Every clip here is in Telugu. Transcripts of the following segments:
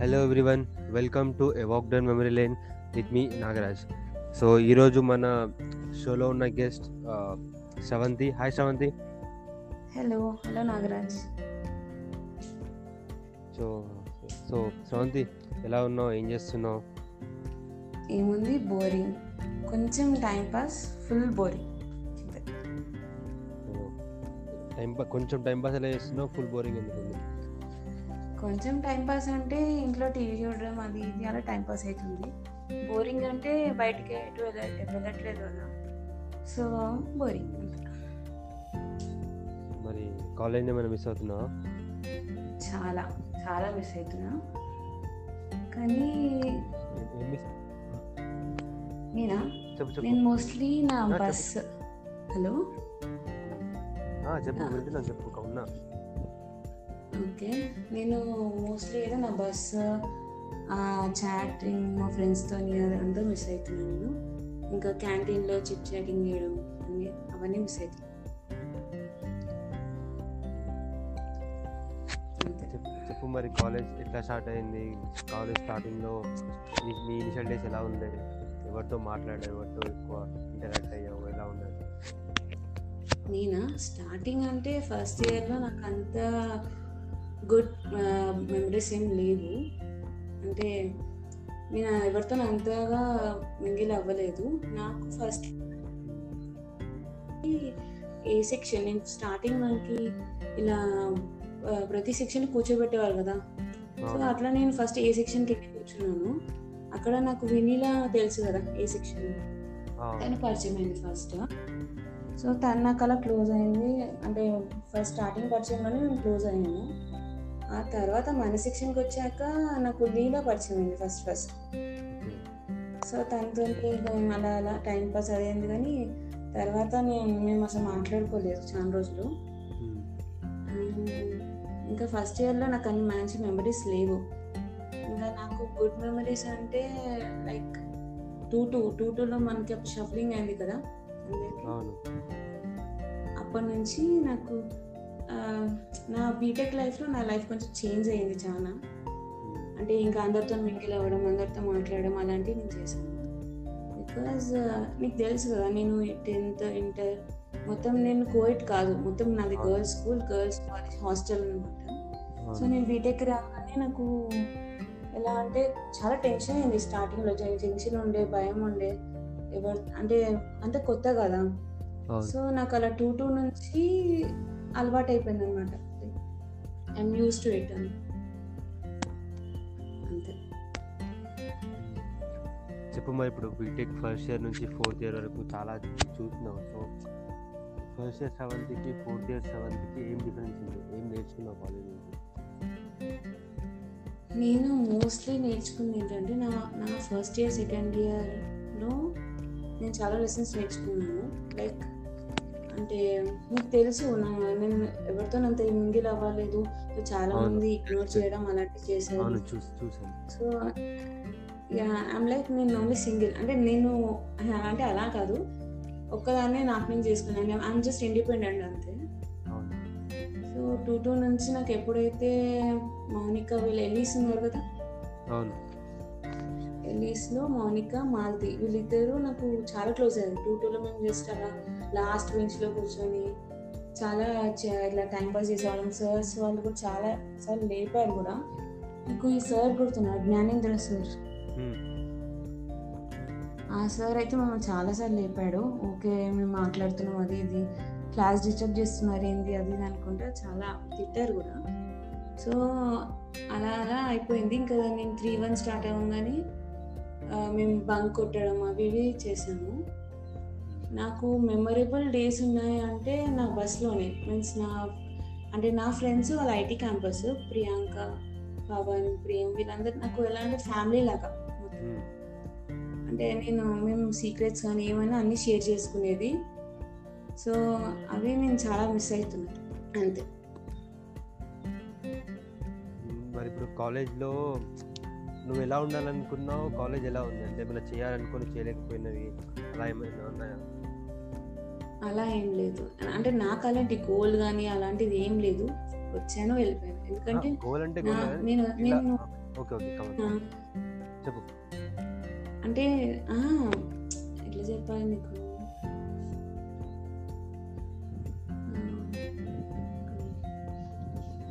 Hello everyone welcome to a walk down memory lane with me Nagaraj so ఈరోజు మన షోలో ఉన్న guest Sravanthi hi Sravanthi hello hello Nagaraj so so Sravanthi ఎలా ఉన్నావు? ఏం చేస్తున్నావు? ఏముంది? బోరింగ్ కొంచెం time pass full boring time పా కొంచెం టైం పాస్ ఎలా చేస్తున్నావు? ఫుల్ బోరింగ్ ఎందుకు కొంచెం టైం పాస్ అంటే ఇంట్లో టీవీ చూడడం అది ఇది అలా టైం పాస్ అవుతుంది. బోరింగ్ అంటే బయటికి ఎటు వెళ్ళ- వెళ్ళట్లేదు కదా. సో బోరింగ్ మరి కాలేజ్ ఏమైనా మిస్ అవుతున్నావా? చాలా చాలా మిస్ అవుతున్నా. కానీ నేనా? నేను మోస్ట్లీ నా. బస్ హలో చెప్పు చెప్పు ఉన్నా ఓకే. నేను మోస్ట్లీ ఏదో నా బస్ చాటింగ్ మా ఫ్రెండ్స్తో అదంతా మిస్ అవుతున్నాను ఇంకా క్యాంటీన్లో చిట్ చాటింగ్ చేయడం అవన్నీ మిస్ అవుతున్నాను అంతే. చెప్పు మరి కాలేజ్ ఎట్లా స్టార్ట్ అయింది? కాలేజ్ స్టార్టింగ్లో మీ మీ ఇనిషియల్ డేస్ ఎలా ఉండే? ఎవరితో మాట్లాడావు? ఎవరితో ఎక్కువ ఇంటరాక్ట్ అయ్యావు? ఎలా ఉండేది నేనా? స్టార్టింగ్ అంటే ఫస్ట్ ఇయర్లో నాకు అంత గుడ్ మెమరీస్ ఏం లేవు. అంటే నేను ఎవరితో అంతగా మింగిల్ అవ్వలేదు. నాకు ఫస్ట్ ఏ సెక్షన్ నేను స్టార్టింగ్ మనకి ఇలా ప్రతి సెక్షన్ కూర్చోబెట్టేవారు కదా. సో అట్లా నేను ఫస్ట్ ఏ సెక్షన్కి ఎక్కి కూర్చున్నాను. అక్కడ నాకు వినీలా తెలుసు కదా ఏ సెక్షన్ తను పరిచయం అయింది ఫస్ట్ సో తను నాకు అలా క్లోజ్ అయింది. అంటే ఫస్ట్ స్టార్టింగ్ పరిచయంలోనే నేను క్లోజ్ అయ్యాను. ఆ తర్వాత మన సెక్షన్కి వచ్చాక నాకు లీలా పరిచయం అయింది ఫస్ట్ ఫస్ట్. సో తనతో అలా అలా టైం పాస్ అదేంది కానీ తర్వాత నేను మేము అసలు మాట్లాడుకోలేదు చాలా రోజులు. ఇంకా ఫస్ట్ ఇయర్లో నాకు అన్ని మంచి మెమరీస్ లేవు. ఇంకా నాకు గుడ్ మెమరీస్ అంటే లైక్ టూ టూ టూ టూలో మనకి అప్పుడు షఫలింగ్ అయింది కదా. అప్పటి నుంచి నాకు నా బీటెక్ లైఫ్లో నా లైఫ్ కొంచెం చేంజ్ అయ్యింది చాలా అంటే ఇంకా అందరితో మింగిల్ అవ్వడం అందరితో మాట్లాడడం అలాంటివి నేను చేశాను. బికాజ్ నీకు తెలుసు కదా నేను టెన్త్ ఇంటర్ మొత్తం నేను కోయిట్ కాదు. మొత్తం నాది girls school girls college hostel అనమాట సో. నేను బీటెక్ రాగానే నాకు ఎలా అంటే చాలా టెన్షన్ అయింది. స్టార్టింగ్లో టెన్షన్ ఉండే భయం ఉండే. ఎవరు అంటే అంతే కొత్త కదా. సో నాకు అలా టూ టూ నుంచి అలవాటు అయిపోయింది అనమాట ఐఎమ్ యూస్ టు ఇట్ అని. అంతే. చెప్పు మరి ఇప్పుడు బీటెక్ ఫస్ట్ ఇయర్ నుంచి ఫోర్త్ ఇయర్ వరకు చాలా చూస్తున్నావు. సో ఫస్ట్ ఇయర్ సెవెంత్కి ఫోర్త్ ఇయర్ సెవెంత్కి ఏం డిఫరెన్స్ ఉంది? ఏం నేర్చుకున్నావు కాలేజ్ నుంచి? నేను మోస్ట్లీ నేర్చుకుంది ఏంటంటే నా నా ఫస్ట్ ఇయర్ సెకండ్ ఇయర్లో నేను చాలా లెసన్స్ నేర్చుకున్నాను. లైక్ అంటే మీకు తెలుసు నా నేను ఎవరితో అంత మింగిల్ అవ్వలేదు. చాలా. మంది ఇగ్నోర్ చేయడం అలాంటివి చేశారు. సో యా ఐమ్ లైక్ నేను ఓన్లీ సింగిల్. అంటే నేను అంటే అలా కాదు. ఒక్కదాన్నే నాకు నేను చేసుకున్నాను. ఐఎమ్ జస్ట్ ఇండిపెండెంట్ అంతే. సో టూ టూ నుంచి నాకు ఎప్పుడైతే మౌనిక వీళ్ళు ఎలీస్ ఉన్నారు కదా? ఎలీస్లో మౌనిక మాల్తి వీళ్ళిద్దరూ నాకు చాలా క్లోజ్ అయ్యారు. టూ టూలో మేము జస్ట్ అలా లాస్ట్ బెంచ్లో కూర్చొని చాలా ఇట్లా టైం పాస్ చేసేవాళ్ళం. సార్స్ వాళ్ళు కూడా చాలా సార్లు లేపారు కూడా. నాకు ఈ సార్ గుర్తున్నారు జ్ఞానేంద్ర సార్. ఆ సార్ అయితే మమ్మల్ని చాలాసార్లు లేపాడు. ఓకే మేము మాట్లాడుతున్నాం అది ఇది. క్లాస్ డిస్టర్బ్ చేస్తున్నారు ఏంది అది ఇది అనుకుంటే చాలా తిట్టారు కూడా. సో అలా అలా అయిపోయింది. ఇంకా నేను త్రీ వన్ స్టార్ట్ అవ్వగానే మేము బంక్ కొట్టడం అవి ఇవి చేసాము. నాకు మెమొరబుల్ డేస్ ఉన్నాయి అంటే నా బస్లోనే మీన్స్ నా అంటే నా ఫ్రెండ్స్ వాళ్ళ ఐటీ క్యాంపస్ ప్రియాంక పవన్ ప్రేమ్ వీళ్ళందరూ నాకు ఎలా అంటే ఫ్యామిలీ లాగా అంటే నేను మేము సీక్రెట్స్ కానీ ఏమైనా అన్నీ షేర్ చేసుకునేది. సో అవి నేను చాలా మిస్ అవుతున్నాను అంతే. మరి ఇప్పుడు కాలేజ్లో నువ్వు ఎలా ఉండాలనుకున్నావు? కాలేజ్ ఎలా ఉంది? అంటే ఏమైనా చేయాలనుకుని చేయలేకపోయినవి అలా ఏమైనా ఉన్నాయా? అలా ఏం లేదు. అంటే నాకు అలాంటి గోల్ కానీ అలాంటిది ఏం లేదు. వచ్చాను వెళ్ళిపోయాను. ఎందుకంటే గోల్ అంటే. నేను నేను ఓకే ఓకే ఆ, కమన్ చెప్పు. అంటే ఆ, ఎట్లా చెప్పాలి నీకు?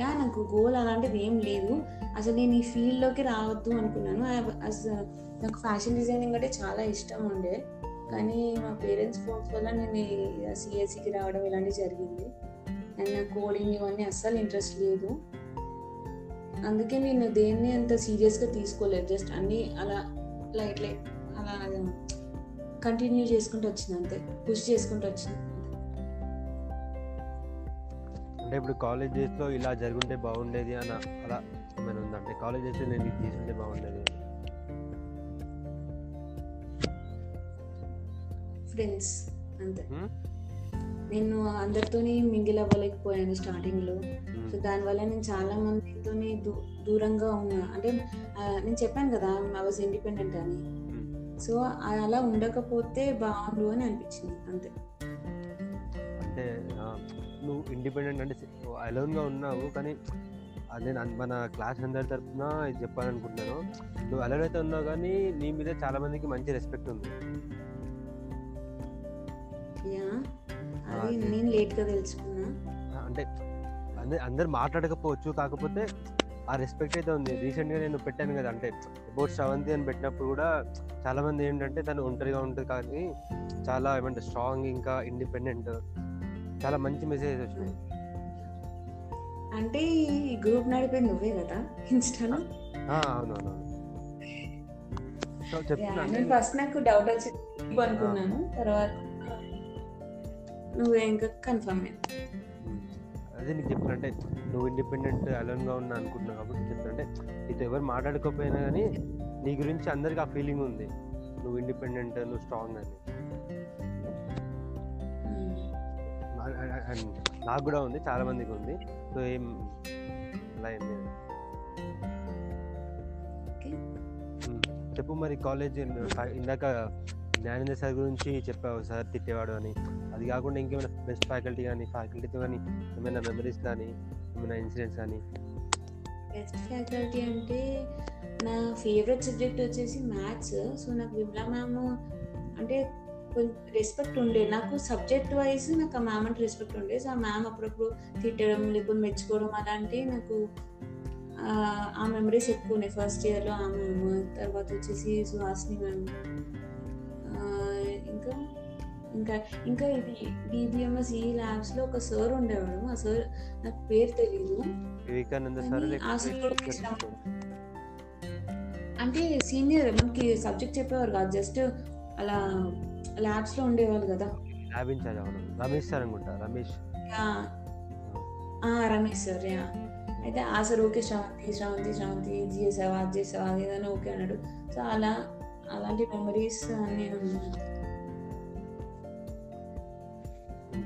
యా నాకు గోల్ అలాంటిది ఏం లేదు. అసలు నేను ఈ ఫీల్డ్లోకి రావద్దు అనుకున్నాను. అసలు నాకు ఫ్యాషన్ డిజైనింగ్ అంటే చాలా ఇష్టం ఉండే. కానీ మా పేరెంట్స్ ఫోర్స్ వల్ల నేను సిఎస్సికి రావడం ఇలాంటివి జరిగింది. అండ్ నాకు కోడింగ్ ఇవన్నీ అస్సలు ఇంట్రెస్ట్ లేదు. అందుకే నేను దేన్ని అంత సీరియస్గా తీసుకోలేదు. జస్ట్ అన్నీ అలా లైట్ లైట్ అలా కంటిన్యూ చేసుకుంటూ వచ్చింది అంతే. పుష్ చేసుకుంటూ వచ్చింది అంటే ఇప్పుడు కాలేజెస్లో ఇలా జరుగుంటే బాగుండేది అని అలా ఏమైనా ఉందంటే కాలేజెస్లో నేను ఇది తీసుంటే బాగుండేది. ఫ్రెండ్స్ అంతే Hmm? నేను అందరితోని మింగిల్ అవ్వలేకపోయాను స్టార్టింగ్లో Hmm. సో దానివల్ల నేను చాలా మందితోని దూ దూరంగా ఉన్నా అంటే నేను చెప్పాను కదా ఐ వాజ్ ఇండిపెండెంట్ అని Hmm. సో అలా ఉండకపోతే బాగుండు అని అనిపించింది అంతే అంటే నువ్వు ఇండిపెండెంట్ అంటే అలోన్గా ఉన్నావు కానీ అదే మన క్లాస్ అందరి తరఫున చెప్పాలనుకుంటున్నాను నువ్వు అలోన్ అయితే ఉన్నావు కానీ నీ మీద చాలా మందికి మంచి రెస్పెక్ట్ ఉంది యా అది. నేను లేట్గా తెలుసుకున్నా. ఆ, అంటే అందరు మాట్లాడకపోవచ్చు కాకపోతే ఆ రెస్పెక్ట్ అయితే ఉంది. రీసెంట్గా నేను పెట్టాను కదా అంటే అబౌట్ శ్రవంతి అని పెట్టినప్పుడు కూడా చాలా మంది ఏంటంటే తను ఒంటరిగా ఉంటుంది కానీ చాలా ఏమంటే స్ట్రాంగ్ ఇంకా ఇండిపెండెంట్ చాలా మంచి మెసేజెస్ వచ్చినాయి అంటే ఈ గ్రూప్ నడిపేది నువ్వే కదా ఇన్స్టాలో అవునవును ఫస్ట్ నాకు డౌట్ వచ్చి అనుకున్నాను. తర్వాత నువ్వు ఇంకా కన్ఫర్మ్ అదే నీకు చెప్తున్నా అంటే నువ్వు ఇండిపెండెంట్ అలోన్గా ఉన్నా అనుకుంటున్నావు కాబట్టి చెప్తున్నా అంటే నీతో ఎవరు మాట్లాడుకోకపోయినా కానీ నీ గురించి అందరికి ఆ ఫీలింగ్ ఉంది. నువ్వు ఇండిపెండెంట్ నువ్వు స్ట్రాంగ్ అని. నాకు కూడా ఉంది చాలా మందికి ఉంది. సో ఏం అలా ఏం లేదు. చెప్పు మరి కాలేజ్ ఇందాక జ్ఞానేంద్ర సార్ గురించి చెప్పావు సార్ తిట్టేవాడు అని. అది కాకుండా ఇంకేమైనా బెస్ట్ ఫ్యాకల్టీ కానీ ఫ్యాకల్టీతో కానీ ఏమైనా మెమరీస్ కానీ ఏమైనా ఇన్సిడెంట్స్ కానీ బెస్ట్ ఫ్యాకల్టీ అంటే నా ఫేవరెట్ సబ్జెక్ట్ వచ్చేసి మ్యాథ్స్ సో నాకు విమలా మ్యామ్ అంటే కొంచెం రెస్పెక్ట్ ఉండే. నాకు సబ్జెక్ట్ వైజ్ నాకు ఆ మ్యామ్ అంటే రెస్పెక్ట్ ఉండే. సో ఆ మ్యామ్ అప్పుడప్పుడు తిట్టడం లేకపోతే మెచ్చుకోవడం అలాంటివి నాకు ఆ, మెమరీస్ ఎక్కువ ఉన్నాయి ఫస్ట్ ఇయర్లో ఆ మ్యామ్ తర్వాత వచ్చేసి సుహాసిని మ్యామ్ ఇంకా ఇంకా ఇంకా ఇది డిబిఎంఎస్ ఈ ల్యాబ్స్లో ఒక సార్ ఉండేవాడు. ఆ సార్ నాకు పేరు తెలియదు. అంటే సీనియర్ మనకి సబ్జెక్ట్ చెప్పేవారు కాదు. జస్ట్ అలా ల్యాబ్స్లో ఉండేవాళ్ళు కదా. ల్యాబ్ ఇన్ఛార్జ్ అవును. రమేష్ సార్ అనుకుంటా. రమేష్. Ramesh sir ya. అయితే ఆ సార్ ఓకే శ్రావంతి శ్రావంతి శ్రావంతి ఇది చేసావా అది చేసావా అది ఏదైనా ఓకే అన్నాడు. సో అలా అలాంటి మెమరీస్ అన్నీ ఉన్నాయి.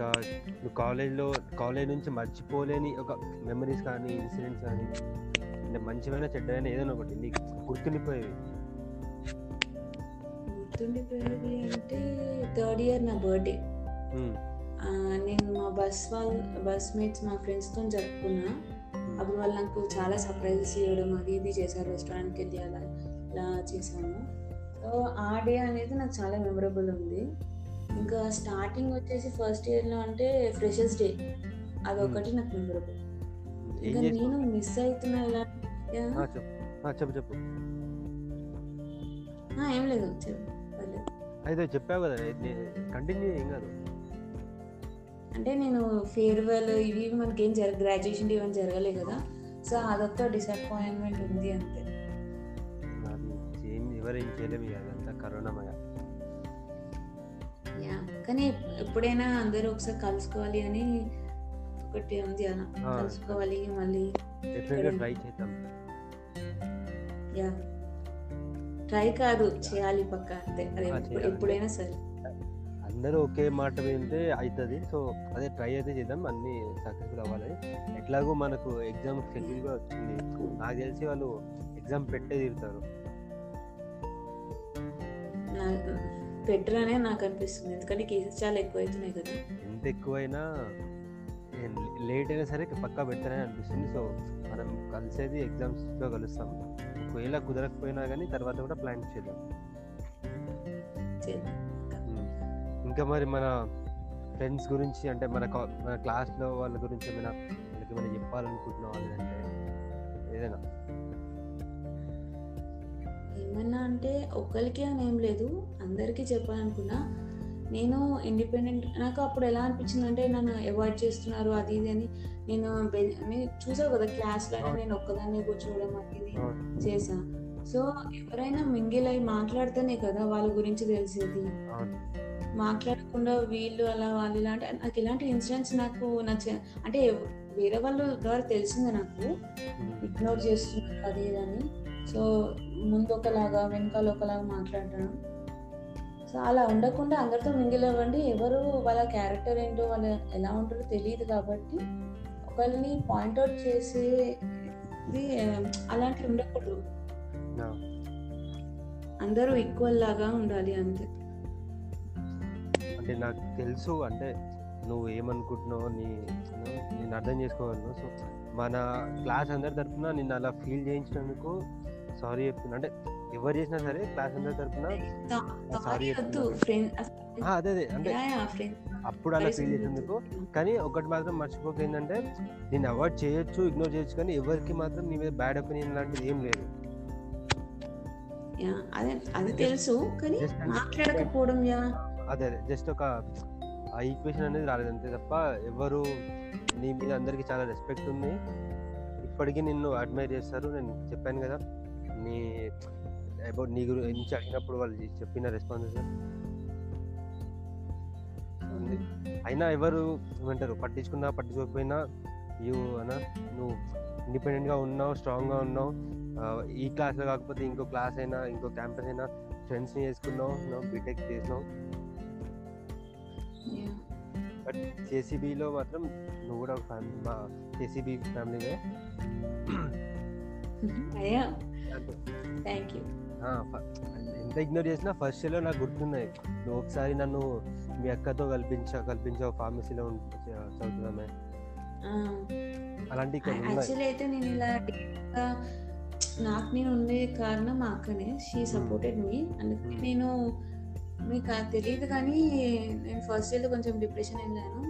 ఇంకా నువ్వు కాలేజ్లో కాలేజ్ నుంచి మర్చిపోలేని ఒక మెమరీస్ కానీ ఇన్సిడెంట్స్ కానీ అంటే మంచివైనా చెడ్డైనా ఏదైనా ఒకటి నీకు గుర్తుండిపోయేవి. గుర్తుండిపోయేది అంటే థర్డ్ ఇయర్ నా బర్త్డే. నేను మా బస్ వాళ్ళ బస్ మేట్స్ మా ఫ్రెండ్స్తో జరుపుకున్నా. అప్పుడు వాళ్ళు నాకు చాలా సర్ప్రైజెస్ ఇవ్వడం అది ఇది చేశారు రెస్టారెంట్కి వెళ్ళి అలా ఇలా చేశాను సో ఆ డే అనేది నాకు చాలా మెమరబుల్ ఉంది. ఇంకా స్టార్టింగ్ వచ్చేసి ఫస్ట్ ఇయర్లో అంటే ఫ్రెషర్స్ డే అదొకటి నాకు మెమరబుల్ ఇంకా నేను మిస్ అవుతున్నా. ఆ, చెప్పు. చెప్పు ఏం లేదు. అయితే చెప్పావు కదా కంటిన్యూ ఏం కాదు. అంటే నేను ఫేర్వెల్ ఇవి మనకి ఏం జరగ గ్రాడ్యుయేషన్ ఈవెంట్ జరగలే కదా. సో అదొక డిసప్పాయింట్మెంట్ ఉంది అంతే. ఎవరేం చేయలేము అదంతా కరోనామయ కానీ ఎప్పుడైనా అందరూ ఒకసారి కలుసుకోవాలి అని ఒకటి ఉంది అలా. కలుసుకోవాలి మళ్ళీ ట్రై చేద్దాం. యా. ట్రై కాదు చేయాలి పక్క అంతే. అది. ఎప్పుడైనా సరే. అందరూ ఒకే మాట వింటే అవుతుంది సో అదే ట్రై అయితే చేద్దాం. అన్నీ సక్సెస్ఫుల్ అవ్వాలి ఎట్లాగో మనకు ఎగ్జామ్ షెడ్యూల్ కూడా వచ్చింది. నాకు తెలిసి వాళ్ళు ఎగ్జామ్ పెట్టే తీరుతారు. నా పెట్టరనే నాకు అనిపిస్తుంది. ఎందుకంటే కేసెస్ చాలా ఎక్కువ అవుతున్నాయి కదా. ఎంత ఎక్కువైనా లేట్ అయినా సరే పక్కా పెడతారని అనిపిస్తుంది. సో మనం కలిసేది ఎగ్జామ్స్లో కలుస్తాం. ఒకవేళ కుదరకపోయినా కానీ తర్వాత కూడా ప్లాన్ చేద్దాం. ఇంకా మరి మన ఫ్రెండ్స్ గురించి అంటే మన మన క్లాస్లో వాళ్ళ గురించి ఏమైనా వాళ్ళకి ఏమైనా చెప్పాలనుకుంటున్నావా లేదంటే ఏదైనా? ఏమన్నా అంటే ఒక్కరికి అని ఏం లేదు అందరికీ చెప్పాలనుకున్నా నేను ఇండిపెండెంట్ నాకు అప్పుడు ఎలా అనిపించింది అంటే నన్ను అవాయిడ్ చేస్తున్నారు అది ఇది అని నేను చూసావు కదా క్లాస్లో నేను ఒక్కదాన్నే కూర్చోవడం అది ఇది. చేసా సో ఎవరైనా మింగిల్ అయి మాట్లాడితేనే కదా వాళ్ళ గురించి తెలిసేది. మాట్లాడకుండా వీళ్ళు అలా వాళ్ళు ఇలా అంటే నాకు ఇలాంటి ఇన్సిడెంట్స్ నాకు నచ్చ అంటే వేరే వాళ్ళ ద్వారా తెలిసింది నాకు. ఇగ్నోర్ చేస్తున్నారు అది ఇది అని. సో ముందు ఒకలాగా వెనకాల ఒకలాగా మాట్లాడడం. సో అలా ఉండకుండా అందరితో మింగిల్ అవ్వండి. ఎవరు వాళ్ళ క్యారెక్టర్ ఏంటో వాళ్ళ ఎలా ఉంటారో తెలియదు కాబట్టి ఒకరిని పాయింట్అవుట్ చేసేది అలాంటివి ఉండకూడదు. అందరూ ఈక్వల్ లాగా ఉండాలి అంతే. అంటే నాకు తెలుసు అంటే నువ్వు ఏమనుకుంటున్నావు నీ నేను అర్థం చేసుకోగలను. సో మన క్లాస్ అందరి తరపున నిన్ను అలా ఫీల్ చేయించినందుకు సారీ చెప్తున్నా. అంటే ఎవరు చేసినా సరే క్లాస్ అందరి తరపున సారీ అదే అదే అంటే అప్పుడు అలా ఫీల్ చేసినందుకు కానీ ఒకటి మాత్రం మర్చిపోక ఏంటంటే నేను అవాయిడ్ చేయొచ్చు ఇగ్నోర్ చేయొచ్చు కానీ ఎవరికి మాత్రం నీ మీద బ్యాడ్ ఒపీనియన్ లాంటిది ఏం లేదు. అదే అది తెలుసు కానీ మాట్లాడకపోవడం అదే అదే జస్ట్ ఒక ఆ ఈక్వేషన్ అనేది రాలేదు అంతే తప్ప ఎవరు నీ మీద అందరికీ చాలా రెస్పెక్ట్ ఉంది. ఇప్పటికీ నిన్ను అడ్మైర్ చేస్తారు నేను చెప్పాను కదా. నీ అబౌట్ నీ గురించి అడిగినప్పుడు వాళ్ళు చెప్పిన రెస్పాన్సెస్ అయినా ఎవరు ఏమంటారు? పట్టించుకున్నా పట్టించుకోకపోయినా యూ అనా నువ్వు ఇండిపెండెంట్గా ఉన్నావు స్ట్రాంగ్గా ఉన్నావు ఈ క్లాస్లో కాకపోతే ఇంకో క్లాస్ అయినా ఇంకో క్యాంపస్ అయినా ఫ్రెండ్స్ని చేసుకున్నావు నువ్వు బీటెక్ చేసినావు. బట్ జేసీబీలో మాత్రం నువ్వు కూడా ఒక ఫ్యామిలీ మా జేసీబీ ఫ్యామిలీనే అయ్యా థ్యాంక్ యూ ఎంత ఇగ్నోర్ చేసినా ఫస్ట్ ఇయర్లో నాకు గుర్తున్నాయి. నువ్వు ఒకసారి నన్ను మీ అక్కతో కల్పించ కల్పించావు ఫార్మసీలో చదువుతున్నామే అలాంటి యాక్చువల్లీ అయితే నేను ఇలా నాకు నేను ఉండే కారణం మా అక్కనే. షీ సపోర్టెడ్ మీ అందుకే Hmm. నేను మీకు తెలియదు కానీ నేను ఫస్ట్ ఇయర్లో కొంచెం డిప్రెషన్ వెళ్ళాను.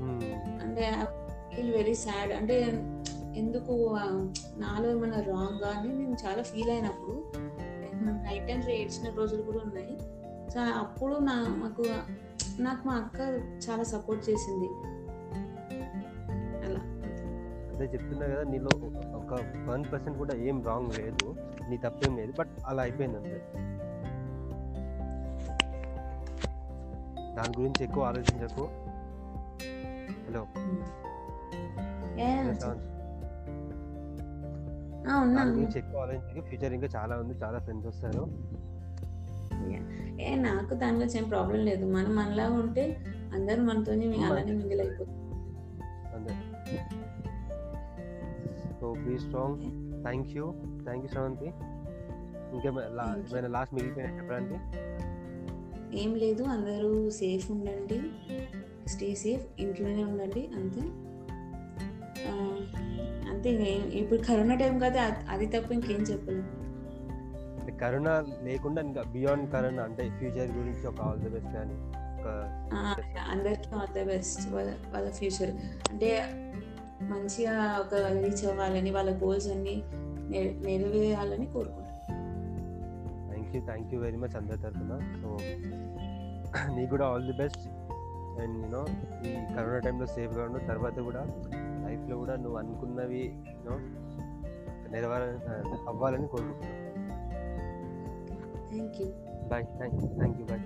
మ్మ్. అంటే ఫీల్ వెరీ సాడ్ అంటే ఎందుకు నాలో ఏమైనా రాంగ్ అని నేను చాలా ఫీల్ అయినప్పుడు నైట్ టైమ్స్ ఏడ్చిన రోజులు కూడా ఉన్నాయి. సో అప్పుడు నా మాకు నాకు మా అక్క చాలా సపోర్ట్ చేసింది. అలా. అదే చెప్తున్నా కదా నీలో ఒక వన్ పర్సెంట్ కూడా ఏం రాంగ్ లేదు. నీ తప్పేం లేదు బట్ అలా అయిపోయింది అంతే. దాని గురించి ఎక్కువ ఆలోచించకు. హలో దాని. గురించి ఎక్కువ ఫ్యూచర్ ఇంకా చాలా ఉంది చాలా ఫ్రెండ్స్ వస్తారు. ఏ నాకు దాని గురించి ఏం ప్రాబ్లం లేదు. మనం మనలా ఉంటే అందరూ మనతోని మీ- అలానే మింగిల్ అయిపోతుంది so be strong thank you. Thank you Sravanthi ఇంకేమైనా. ఏమైనా లాస్ట్ మిగిలిపోయినా చెప్పడానికి ఏం లేదు. అందరూ సేఫ్ ఉండండి. స్టే సేఫ్ ఇంట్లోనే ఉండండి. అంతే. అంతే ఇప్పుడు కరోనా టైం కదా అది- తప్ప ఇంకేం చెప్పలేము అంటే కరోనా లేకుండా ఇంకా బియాండ్ కరోనా అంటే ఫ్యూచర్ గురించి ఒక ఆల్ ది బెస్ట్ ఆ, అందరికీ ఆల్ ద బెస్ట్ వాళ్ళ వాళ్ళ ఫ్యూచర్ అంటే మంచిగా ఒక రీచ్ అవ్వాలని వాళ్ళ గోల్స్ అన్ని నె- నెరవేరాలని కోరుకుంటాను thank you thank you very much అందరి తరఫున. సో నీకు కూడా all the best and you know ఈ కరోనా టైంలో సేఫ్గా ఉండు. తర్వాత కూడా లైఫ్లో కూడా నువ్వు అనుకున్నవి నెరవేర అవ్వాలని కోరుకుంటున్నాను. Thank you bye thank you thank you bye.